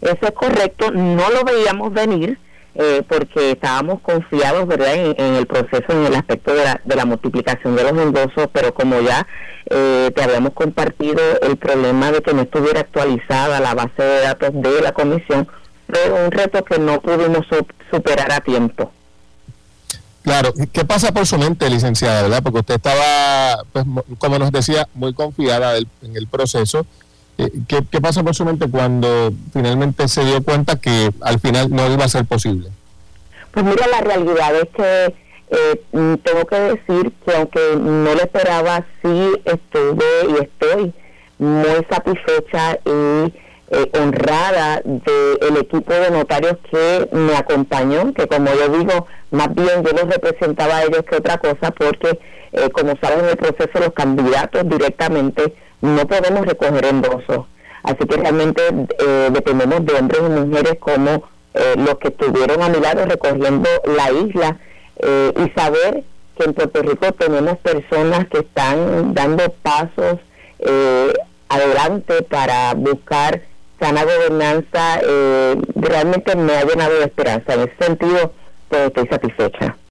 Eso es correcto, no lo veíamos venir eh, porque estábamos confiados, ¿verdad?, en, el proceso, en el aspecto de la, de la multiplicación de los endosos, pero como ya eh, te habíamos compartido el problema de que no estuviera actualizada la base de datos de la comisión, fue un reto que no pudimos superar a tiempo. Claro, ¿qué pasa por su mente, licenciada, verdad? Porque usted estaba, pues, como nos decía, muy confiada en el proceso. Eh, ¿Qué, ¿Qué pasa por su mente cuando finalmente se dio cuenta que al final no iba a ser posible? Pues mira, la realidad es que eh, mm, tengo que decir que aunque no lo esperaba, sí estuve y estoy muy satisfecha y eh, honrada del equipo de notarios que me acompañó, que como yo digo, más bien yo los representaba a ellos que otra cosa, porque eh, como saben en el proceso los candidatos directamente no podemos recoger endosos. Así que realmente eh, dependemos de hombres y mujeres como los que estuvieron a mi lado recogiendo la isla y saber que en Puerto Rico tenemos personas que están dando pasos adelante para buscar sana gobernanza eh, realmente me ha llenado de esperanza. En ese sentido, pues estoy satisfecha.